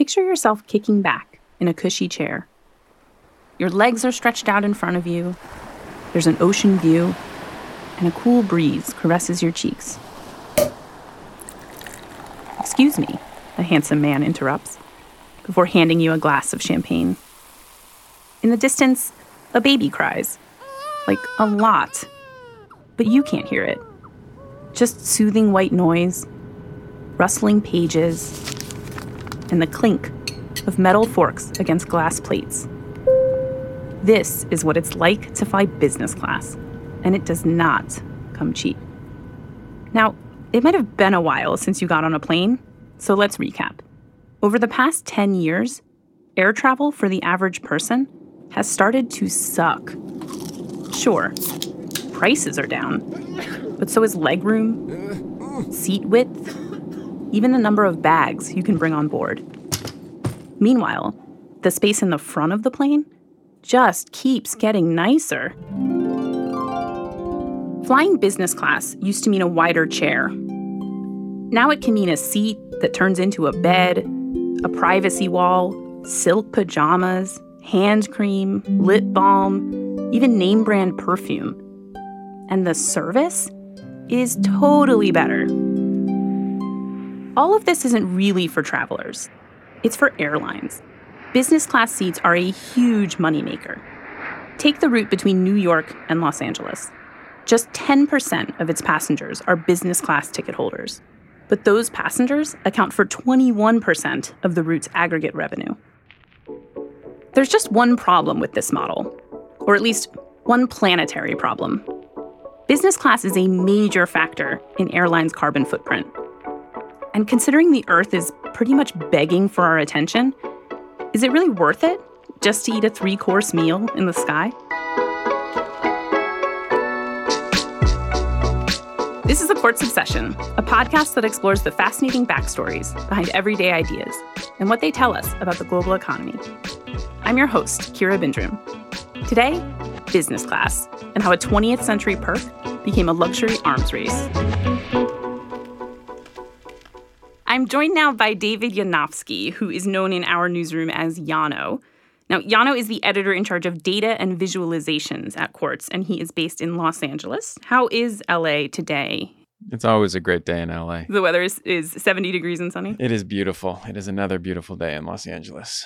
Picture yourself kicking back in a cushy chair. Your legs are stretched out in front of you. There's an ocean view, and a cool breeze caresses your cheeks. Excuse me, a handsome man interrupts, before handing you a glass of champagne. In the distance, a baby cries. Like a lot. But you can't hear it. Just soothing white noise, rustling pages, and the clink of metal forks against glass plates. This is what it's like to fly business class, and it does not come cheap. Now, it might have been a while since you got on a plane, so let's recap. Over the past 10 years, air travel for the average person has started to suck. Sure, prices are down, but so is legroom, seat width, even the number of bags you can bring on board. Meanwhile, the space in the front of the plane just keeps getting nicer. Flying business class used to mean a wider chair. Now it can mean a seat that turns into a bed, a privacy wall, silk pajamas, hand cream, lip balm, even name brand perfume. And the service is totally better. All of this isn't really for travelers, it's for airlines. Business class seats are a huge moneymaker. Take the route between New York and Los Angeles. Just 10% of its passengers are business class ticket holders, but those passengers account for 21% of the route's aggregate revenue. There's just one problem with this model, or at least one planetary problem. Business class is a major factor in airlines' carbon footprint. And considering the Earth is pretty much begging for our attention, is it really worth it just to eat a three course meal in the sky? This is The Quartz Obsession, a podcast that explores the fascinating backstories behind everyday ideas and what they tell us about the global economy. I'm your host, Kira Bindrum. Today, business class and how a 20th century perk became a luxury arms race. I'm joined now by David Yanofsky, who is known in our newsroom as Yano. Now, Yano is the editor in charge of data and visualizations at Quartz, and he is based in Los Angeles. How is LA today? It's always a great day in LA. The weather is, is 70 degrees and sunny? It is beautiful. It is another beautiful day in Los Angeles.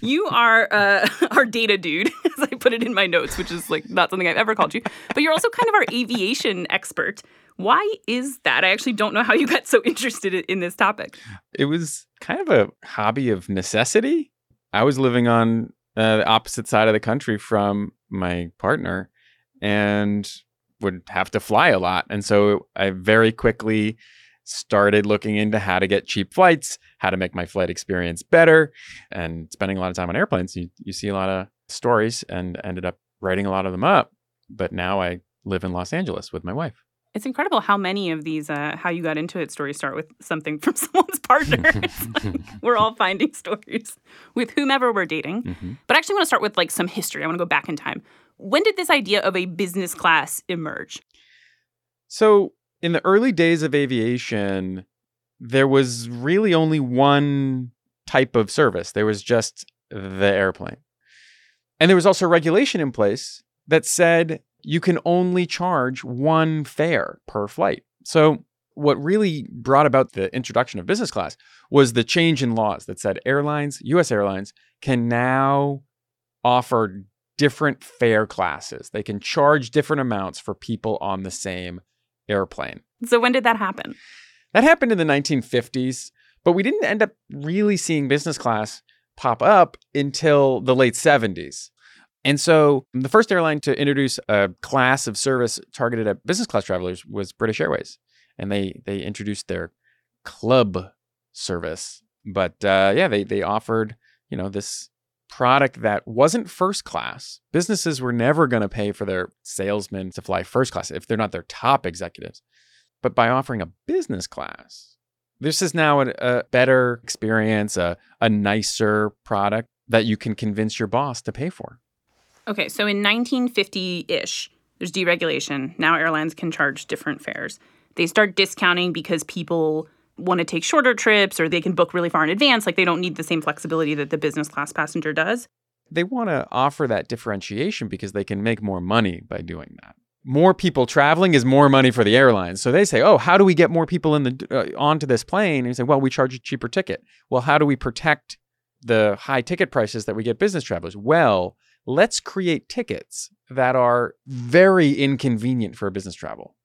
You are uh, our data dude, as I put it in my notes, which is like not something I've ever called you. But you're also kind of our aviation expert. Why is that? I actually don't know how you got so interested in this topic. It was kind of a hobby of necessity. I was living on uh, the opposite side of the country from my partner and would have to fly a lot. And so I very quickly started looking into how to get cheap flights, how to make my flight experience better, and spending a lot of time on airplanes. You, you see a lot of stories and ended up writing a lot of them up. But now I live in Los Angeles with my wife. It's incredible how many of these uh, how you got into it stories start with something from someone's partner. like we're all finding stories with whomever we're dating. Mm-hmm. But I actually want to start with like some history. I want to go back in time. When did this idea of a business class emerge? So, in the early days of aviation, there was really only one type of service. There was just the airplane. And there was also regulation in place that said you can only charge one fare per flight. So, what really brought about the introduction of business class was the change in laws that said airlines, US airlines, can now offer different fare classes. They can charge different amounts for people on the same airplane. So, when did that happen? That happened in the 1950s, but we didn't end up really seeing business class pop up until the late 70s. And so the first airline to introduce a class of service targeted at business class travelers was British Airways. And they they introduced their club service. But uh, yeah, they they offered, you know, this product that wasn't first class. Businesses were never going to pay for their salesmen to fly first class if they're not their top executives. But by offering a business class, this is now a, a better experience, a, a nicer product that you can convince your boss to pay for. Okay, so in 1950 ish, there's deregulation. Now airlines can charge different fares. They start discounting because people want to take shorter trips or they can book really far in advance. Like they don't need the same flexibility that the business class passenger does. They want to offer that differentiation because they can make more money by doing that. More people traveling is more money for the airlines. So they say, "Oh, how do we get more people in the uh, onto this plane?" And you say, "Well, we charge a cheaper ticket." Well, how do we protect the high ticket prices that we get business travelers? Well, let's create tickets that are very inconvenient for business travel.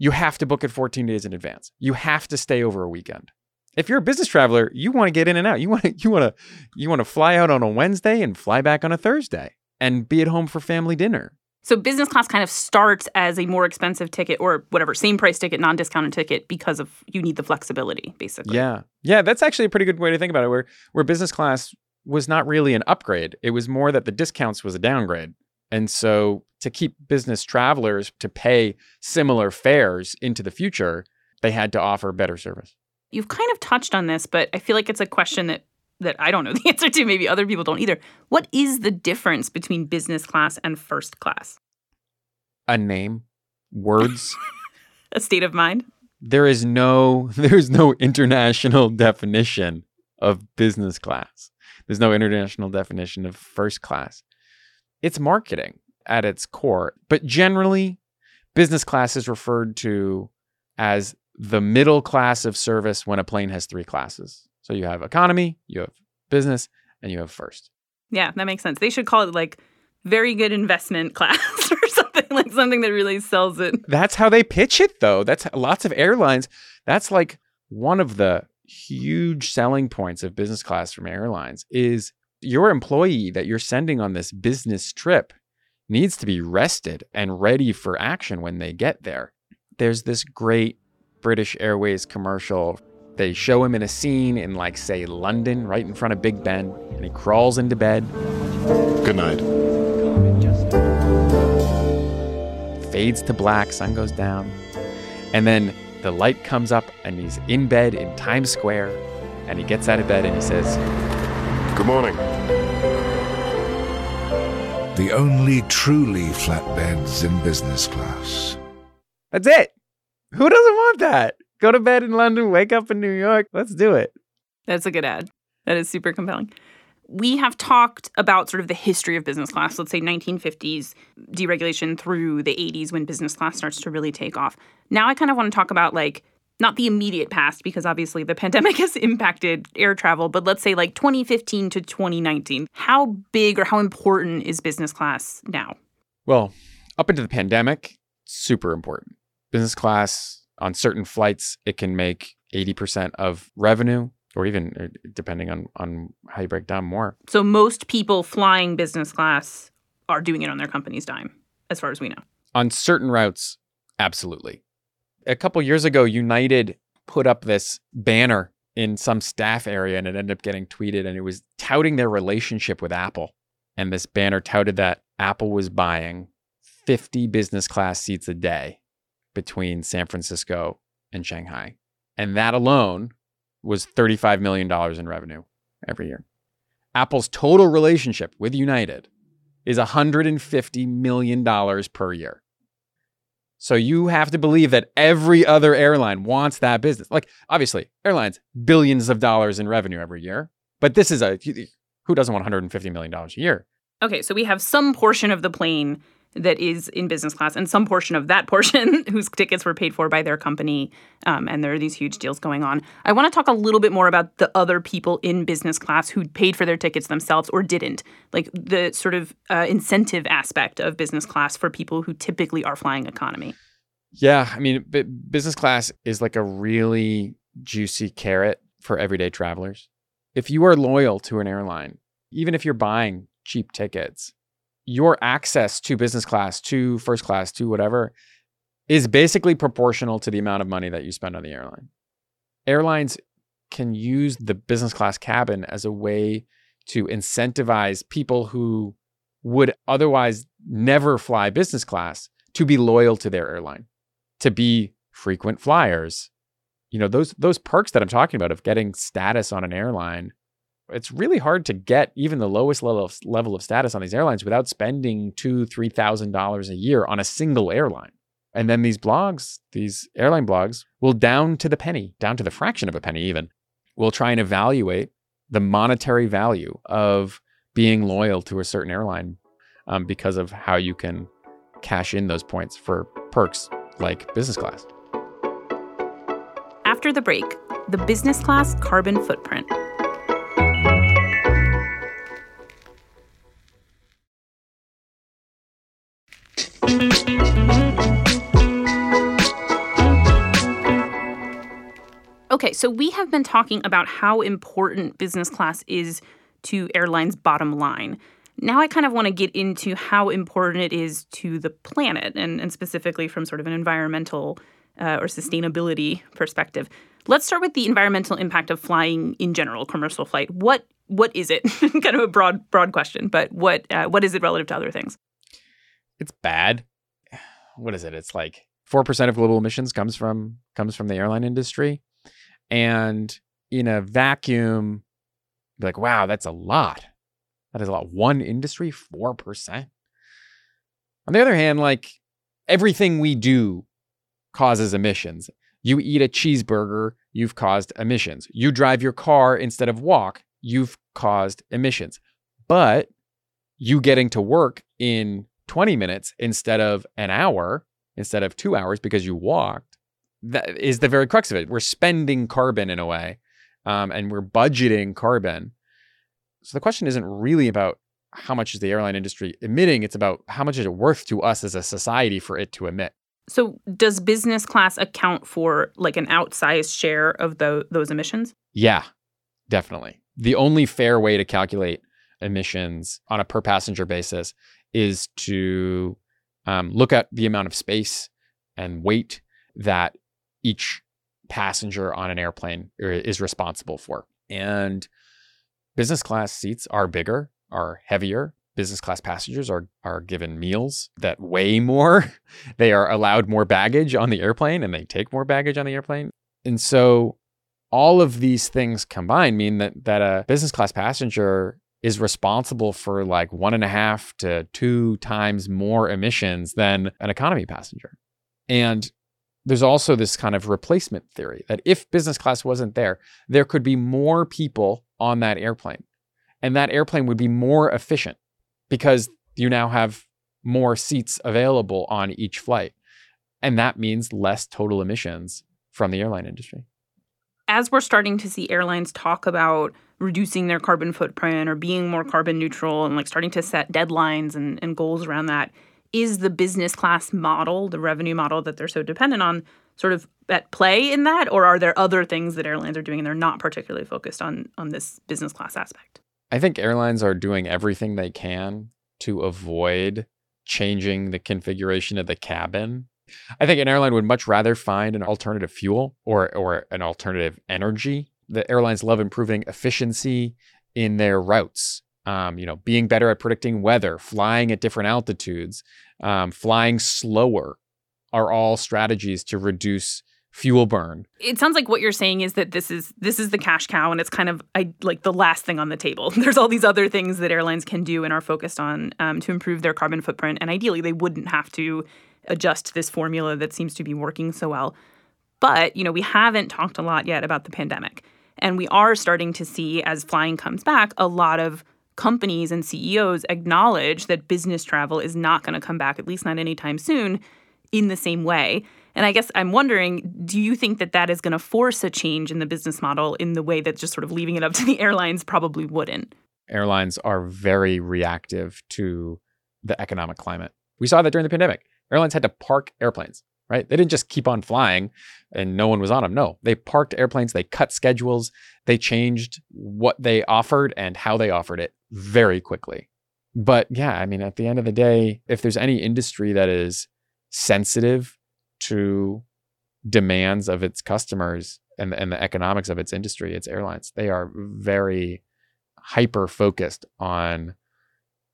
You have to book it 14 days in advance. You have to stay over a weekend. If you're a business traveler, you want to get in and out. You want to you want to you want to fly out on a Wednesday and fly back on a Thursday and be at home for family dinner. So business class kind of starts as a more expensive ticket or whatever, same price ticket, non-discounted ticket because of you need the flexibility basically. Yeah. Yeah, that's actually a pretty good way to think about it where where business class was not really an upgrade. It was more that the discounts was a downgrade. And so to keep business travelers to pay similar fares into the future, they had to offer better service. You've kind of touched on this, but I feel like it's a question that that I don't know the answer to. Maybe other people don't either. What is the difference between business class and first class? A name, words, a state of mind. There is no there is no international definition of business class. There's no international definition of first class. It's marketing at its core, but generally, business class is referred to as the middle class of service when a plane has three classes. So you have economy, you have business, and you have first. Yeah, that makes sense. They should call it like very good investment class or something like something that really sells it. That's how they pitch it though. That's lots of airlines. That's like one of the huge selling points of business class from airlines is your employee that you're sending on this business trip needs to be rested and ready for action when they get there. There's this great British Airways commercial. They show him in a scene in, like, say, London, right in front of Big Ben, and he crawls into bed. Good night. Fades to black, sun goes down. And then the light comes up and he's in bed in Times Square and he gets out of bed and he says, Good morning. The only truly flatbeds in business class. That's it. Who doesn't want that? Go to bed in London, wake up in New York. Let's do it. That's a good ad. That is super compelling we have talked about sort of the history of business class, let's say 1950s deregulation through the 80s when business class starts to really take off. Now I kind of want to talk about like not the immediate past because obviously the pandemic has impacted air travel, but let's say like 2015 to 2019. How big or how important is business class now? Well, up into the pandemic, super important. Business class on certain flights, it can make 80% of revenue or even uh, depending on on how you break down more. So most people flying business class are doing it on their company's dime, as far as we know. On certain routes, absolutely. A couple years ago, United put up this banner in some staff area, and it ended up getting tweeted, and it was touting their relationship with Apple. And this banner touted that Apple was buying 50 business class seats a day between San Francisco and Shanghai. And that alone was $35 million in revenue every year. Apple's total relationship with United is $150 million per year. So you have to believe that every other airline wants that business. Like, obviously, airlines, billions of dollars in revenue every year. But this is a who doesn't want $150 million a year? Okay, so we have some portion of the plane that is in business class and some portion of that portion whose tickets were paid for by their company um, and there are these huge deals going on. I want to talk a little bit more about the other people in business class who paid for their tickets themselves or didn't. Like the sort of uh, incentive aspect of business class for people who typically are flying economy. Yeah i mean b- business class is like a really juicy carrot for everyday travelers. If you are loyal to an airline even if you're buying cheap tickets your access to business class, to first class, to whatever is basically proportional to the amount of money that you spend on the airline. Airlines can use the business class cabin as a way to incentivize people who would otherwise never fly business class to be loyal to their airline, to be frequent flyers. You know, those those perks that I'm talking about of getting status on an airline it's really hard to get even the lowest level of, level of status on these airlines without spending two, three thousand dollars a year on a single airline. And then these blogs, these airline blogs, will down to the penny, down to the fraction of a penny even, will try and evaluate the monetary value of being loyal to a certain airline um, because of how you can cash in those points for perks like business class. After the break, the business class carbon footprint. Okay, so we have been talking about how important business class is to airlines' bottom line. Now I kind of want to get into how important it is to the planet and, and specifically from sort of an environmental uh, or sustainability perspective. Let's start with the environmental impact of flying in general, commercial flight. What what is it? kind of a broad broad question, but what uh, what is it relative to other things? It's bad. What is it? It's like four percent of global emissions comes from comes from the airline industry. And in a vacuum, be like, wow, that's a lot. That is a lot. One industry, 4%. On the other hand, like everything we do causes emissions. You eat a cheeseburger, you've caused emissions. You drive your car instead of walk, you've caused emissions. But you getting to work in 20 minutes instead of an hour, instead of two hours because you walked, that is the very crux of it. We're spending carbon in a way, um, and we're budgeting carbon. So the question isn't really about how much is the airline industry emitting; it's about how much is it worth to us as a society for it to emit. So, does business class account for like an outsized share of the, those emissions? Yeah, definitely. The only fair way to calculate emissions on a per passenger basis is to um, look at the amount of space and weight that each passenger on an airplane is responsible for. And business class seats are bigger, are heavier. Business class passengers are are given meals that weigh more. they are allowed more baggage on the airplane and they take more baggage on the airplane. And so all of these things combined mean that that a business class passenger is responsible for like one and a half to two times more emissions than an economy passenger. And there's also this kind of replacement theory that if business class wasn't there, there could be more people on that airplane. And that airplane would be more efficient because you now have more seats available on each flight. And that means less total emissions from the airline industry. As we're starting to see airlines talk about reducing their carbon footprint or being more carbon neutral and like starting to set deadlines and, and goals around that, is the business class model, the revenue model that they're so dependent on, sort of at play in that, or are there other things that airlines are doing and they're not particularly focused on on this business class aspect? I think airlines are doing everything they can to avoid changing the configuration of the cabin. I think an airline would much rather find an alternative fuel or or an alternative energy. The airlines love improving efficiency in their routes um, you know, being better at predicting weather, flying at different altitudes, um, flying slower are all strategies to reduce fuel burn. It sounds like what you're saying is that this is this is the cash cow and it's kind of I, like the last thing on the table. There's all these other things that airlines can do and are focused on um, to improve their carbon footprint, and ideally they wouldn't have to adjust this formula that seems to be working so well. But you know, we haven't talked a lot yet about the pandemic, and we are starting to see as flying comes back a lot of companies and CEOs acknowledge that business travel is not going to come back, at least not anytime soon, in the same way. And I guess I'm wondering do you think that that is going to force a change in the business model in the way that just sort of leaving it up to the airlines probably wouldn't? Airlines are very reactive to the economic climate. We saw that during the pandemic. Airlines had to park airplanes, right? They didn't just keep on flying and no one was on them. No, they parked airplanes, they cut schedules, they changed what they offered and how they offered it very quickly. But yeah, I mean, at the end of the day, if there's any industry that is sensitive to demands of its customers and, and the economics of its industry, it's airlines. They are very hyper focused on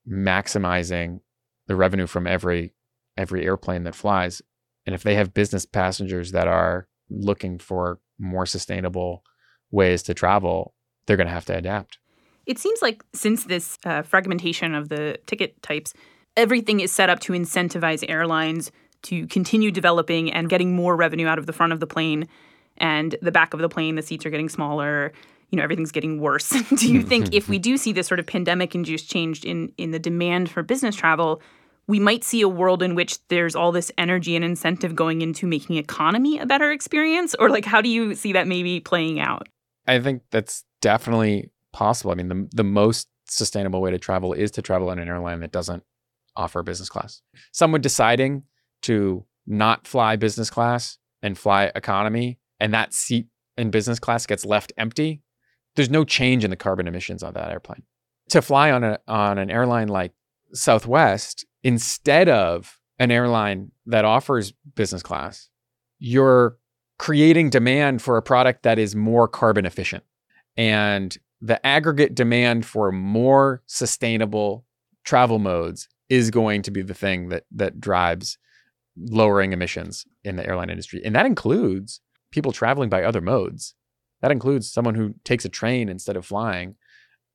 maximizing the revenue from every every airplane that flies. And if they have business passengers that are looking for more sustainable ways to travel, they're going to have to adapt. It seems like since this uh, fragmentation of the ticket types, everything is set up to incentivize airlines to continue developing and getting more revenue out of the front of the plane and the back of the plane, the seats are getting smaller. You know, everything's getting worse. do you think if we do see this sort of pandemic induced change in in the demand for business travel, we might see a world in which there's all this energy and incentive going into making economy a better experience? Or like how do you see that maybe playing out? I think that's definitely possible. I mean, the the most sustainable way to travel is to travel on an airline that doesn't offer business class. Someone deciding to not fly business class and fly economy and that seat in business class gets left empty, there's no change in the carbon emissions on that airplane. To fly on a on an airline like Southwest instead of an airline that offers business class, you're creating demand for a product that is more carbon efficient. And the aggregate demand for more sustainable travel modes is going to be the thing that that drives lowering emissions in the airline industry. And that includes people traveling by other modes. That includes someone who takes a train instead of flying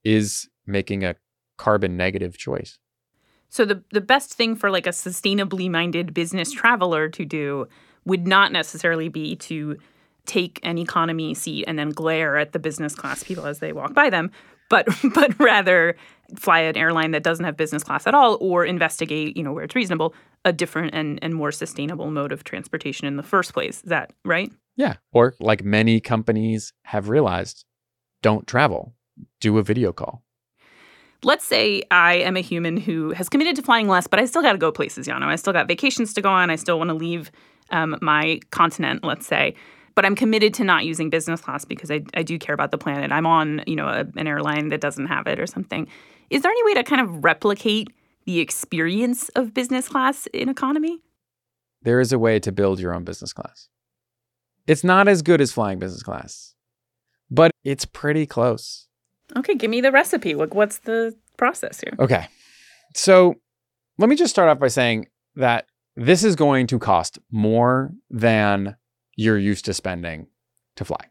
is making a carbon negative choice. So the the best thing for like a sustainably minded business traveler to do would not necessarily be to take an economy seat and then glare at the business class people as they walk by them, but but rather fly an airline that doesn't have business class at all or investigate, you know, where it's reasonable, a different and, and more sustainable mode of transportation in the first place. Is that right? Yeah. Or like many companies have realized, don't travel. Do a video call. Let's say I am a human who has committed to flying less, but I still got to go places, Yano. I still got vacations to go on. I still want to leave um, my continent, let's say but I'm committed to not using business class because I, I do care about the planet. I'm on, you know, a, an airline that doesn't have it or something. Is there any way to kind of replicate the experience of business class in economy? There is a way to build your own business class. It's not as good as flying business class, but it's pretty close. Okay, give me the recipe. Like, what's the process here? Okay. So let me just start off by saying that this is going to cost more than you're used to spending to fly.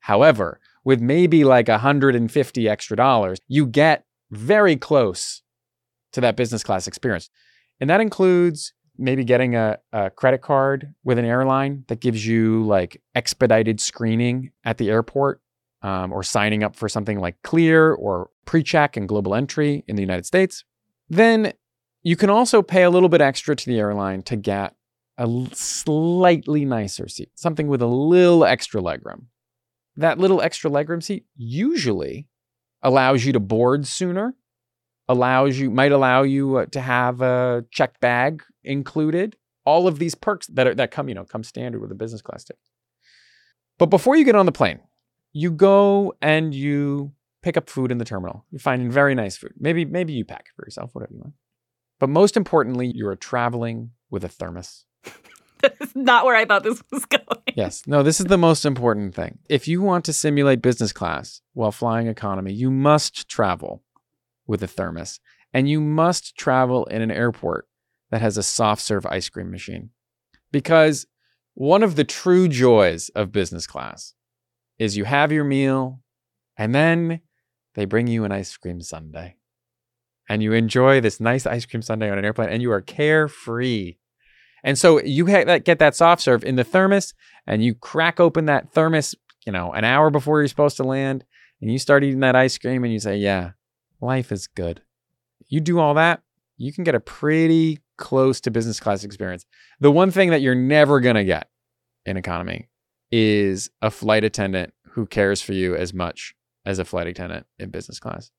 However, with maybe like 150 extra dollars, you get very close to that business class experience. And that includes maybe getting a, a, credit card with an airline that gives you like expedited screening at the airport um, or signing up for something like Clear or PreCheck and Global Entry in the United States. Then you can also pay a little bit extra to the airline to get a slightly nicer seat, something with a little extra legroom. That little extra legroom seat usually allows you to board sooner, allows you might allow you uh, to have a checked bag included. All of these perks that are, that come, you know, come standard with a business class ticket. But before you get on the plane, you go and you pick up food in the terminal. You find very nice food. Maybe maybe you pack it for yourself, whatever you want. But most importantly, you are traveling with a thermos. That's not where I thought this was going. Yes. No, this is the most important thing. If you want to simulate business class while flying economy, you must travel with a thermos and you must travel in an airport that has a soft serve ice cream machine. Because one of the true joys of business class is you have your meal and then they bring you an ice cream sundae. And you enjoy this nice ice cream sundae on an airplane and you are carefree and so you get that soft serve in the thermos and you crack open that thermos, you know, an hour before you're supposed to land and you start eating that ice cream and you say, yeah, life is good. You do all that, you can get a pretty close to business class experience. The one thing that you're never going to get in economy is a flight attendant who cares for you as much as a flight attendant in business class.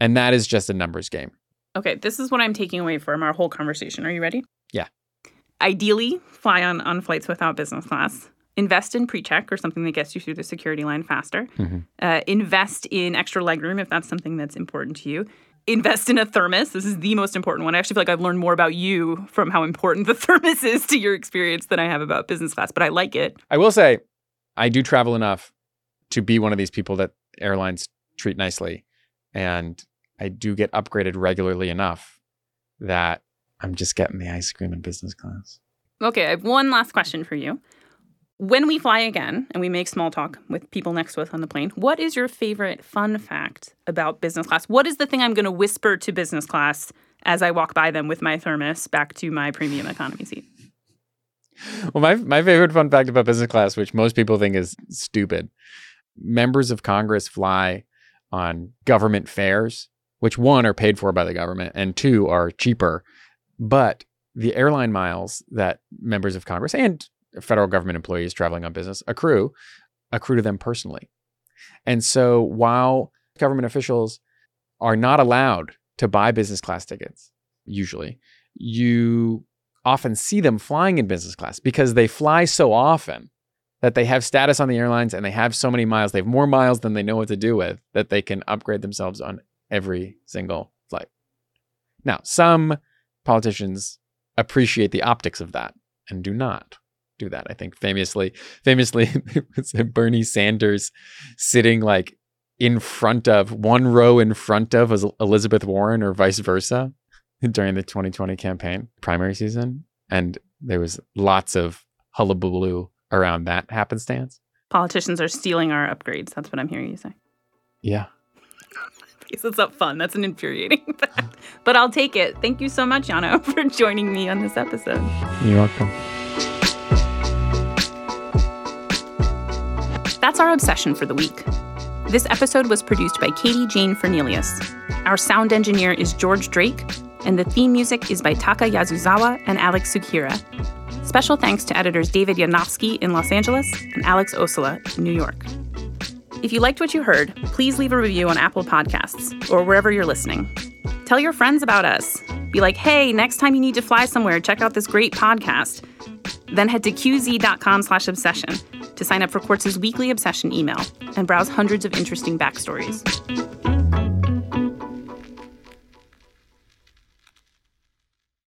And that is just a numbers game. Okay, this is what I'm taking away from our whole conversation. Are you ready? Yeah. Ideally, fly on, on flights without business class. Invest in pre-check or something that gets you through the security line faster. Mm-hmm. Uh, invest in extra legroom if that's something that's important to you. Invest in a thermos. This is the most important one. I actually feel like I've learned more about you from how important the thermos is to your experience than I have about business class, but I like it. I will say, I do travel enough to be one of these people that airlines treat nicely. And I do get upgraded regularly enough that I'm just getting the ice cream in business class. Okay, I have one last question for you. When we fly again and we make small talk with people next to us on the plane, what is your favorite fun fact about business class? What is the thing I'm going to whisper to business class as I walk by them with my thermos back to my premium economy seat? well, my my favorite fun fact about business class, which most people think is stupid, members of Congress fly on government fares, which one are paid for by the government, and two are cheaper. But the airline miles that members of Congress and federal government employees traveling on business accrue accrue to them personally. And so while government officials are not allowed to buy business class tickets, usually, you often see them flying in business class because they fly so often that they have status on the airlines and they have so many miles. They have more miles than they know what to do with that they can upgrade themselves on every single flight. Now, some politicians appreciate the optics of that and do not do that. I think famously, famously, it was Bernie Sanders sitting like in front of one row in front of Elizabeth Warren or vice versa during the 2020 campaign primary season, and there was lots of hullabaloo around that happenstance. Politicians are stealing our upgrades. That's what I'm hearing you say. Yeah. Because it's not fun. That's an infuriating fact. But I'll take it. Thank you so much, Yano, for joining me on this episode. You're welcome. That's our obsession for the week. This episode was produced by Katie Jane Fernelius. Our sound engineer is George Drake, and the theme music is by Taka Yasuzawa and Alex Sugiura. Special thanks to editors David Yanofsky in Los Angeles and Alex Ossola in New York. If you liked what you heard, please leave a review on Apple Podcasts or wherever you're listening. Tell your friends about us. Be like, hey, next time you need to fly somewhere, check out this great podcast. Then head to qz.com slash obsession to sign up for Quartz's weekly obsession email and browse hundreds of interesting backstories.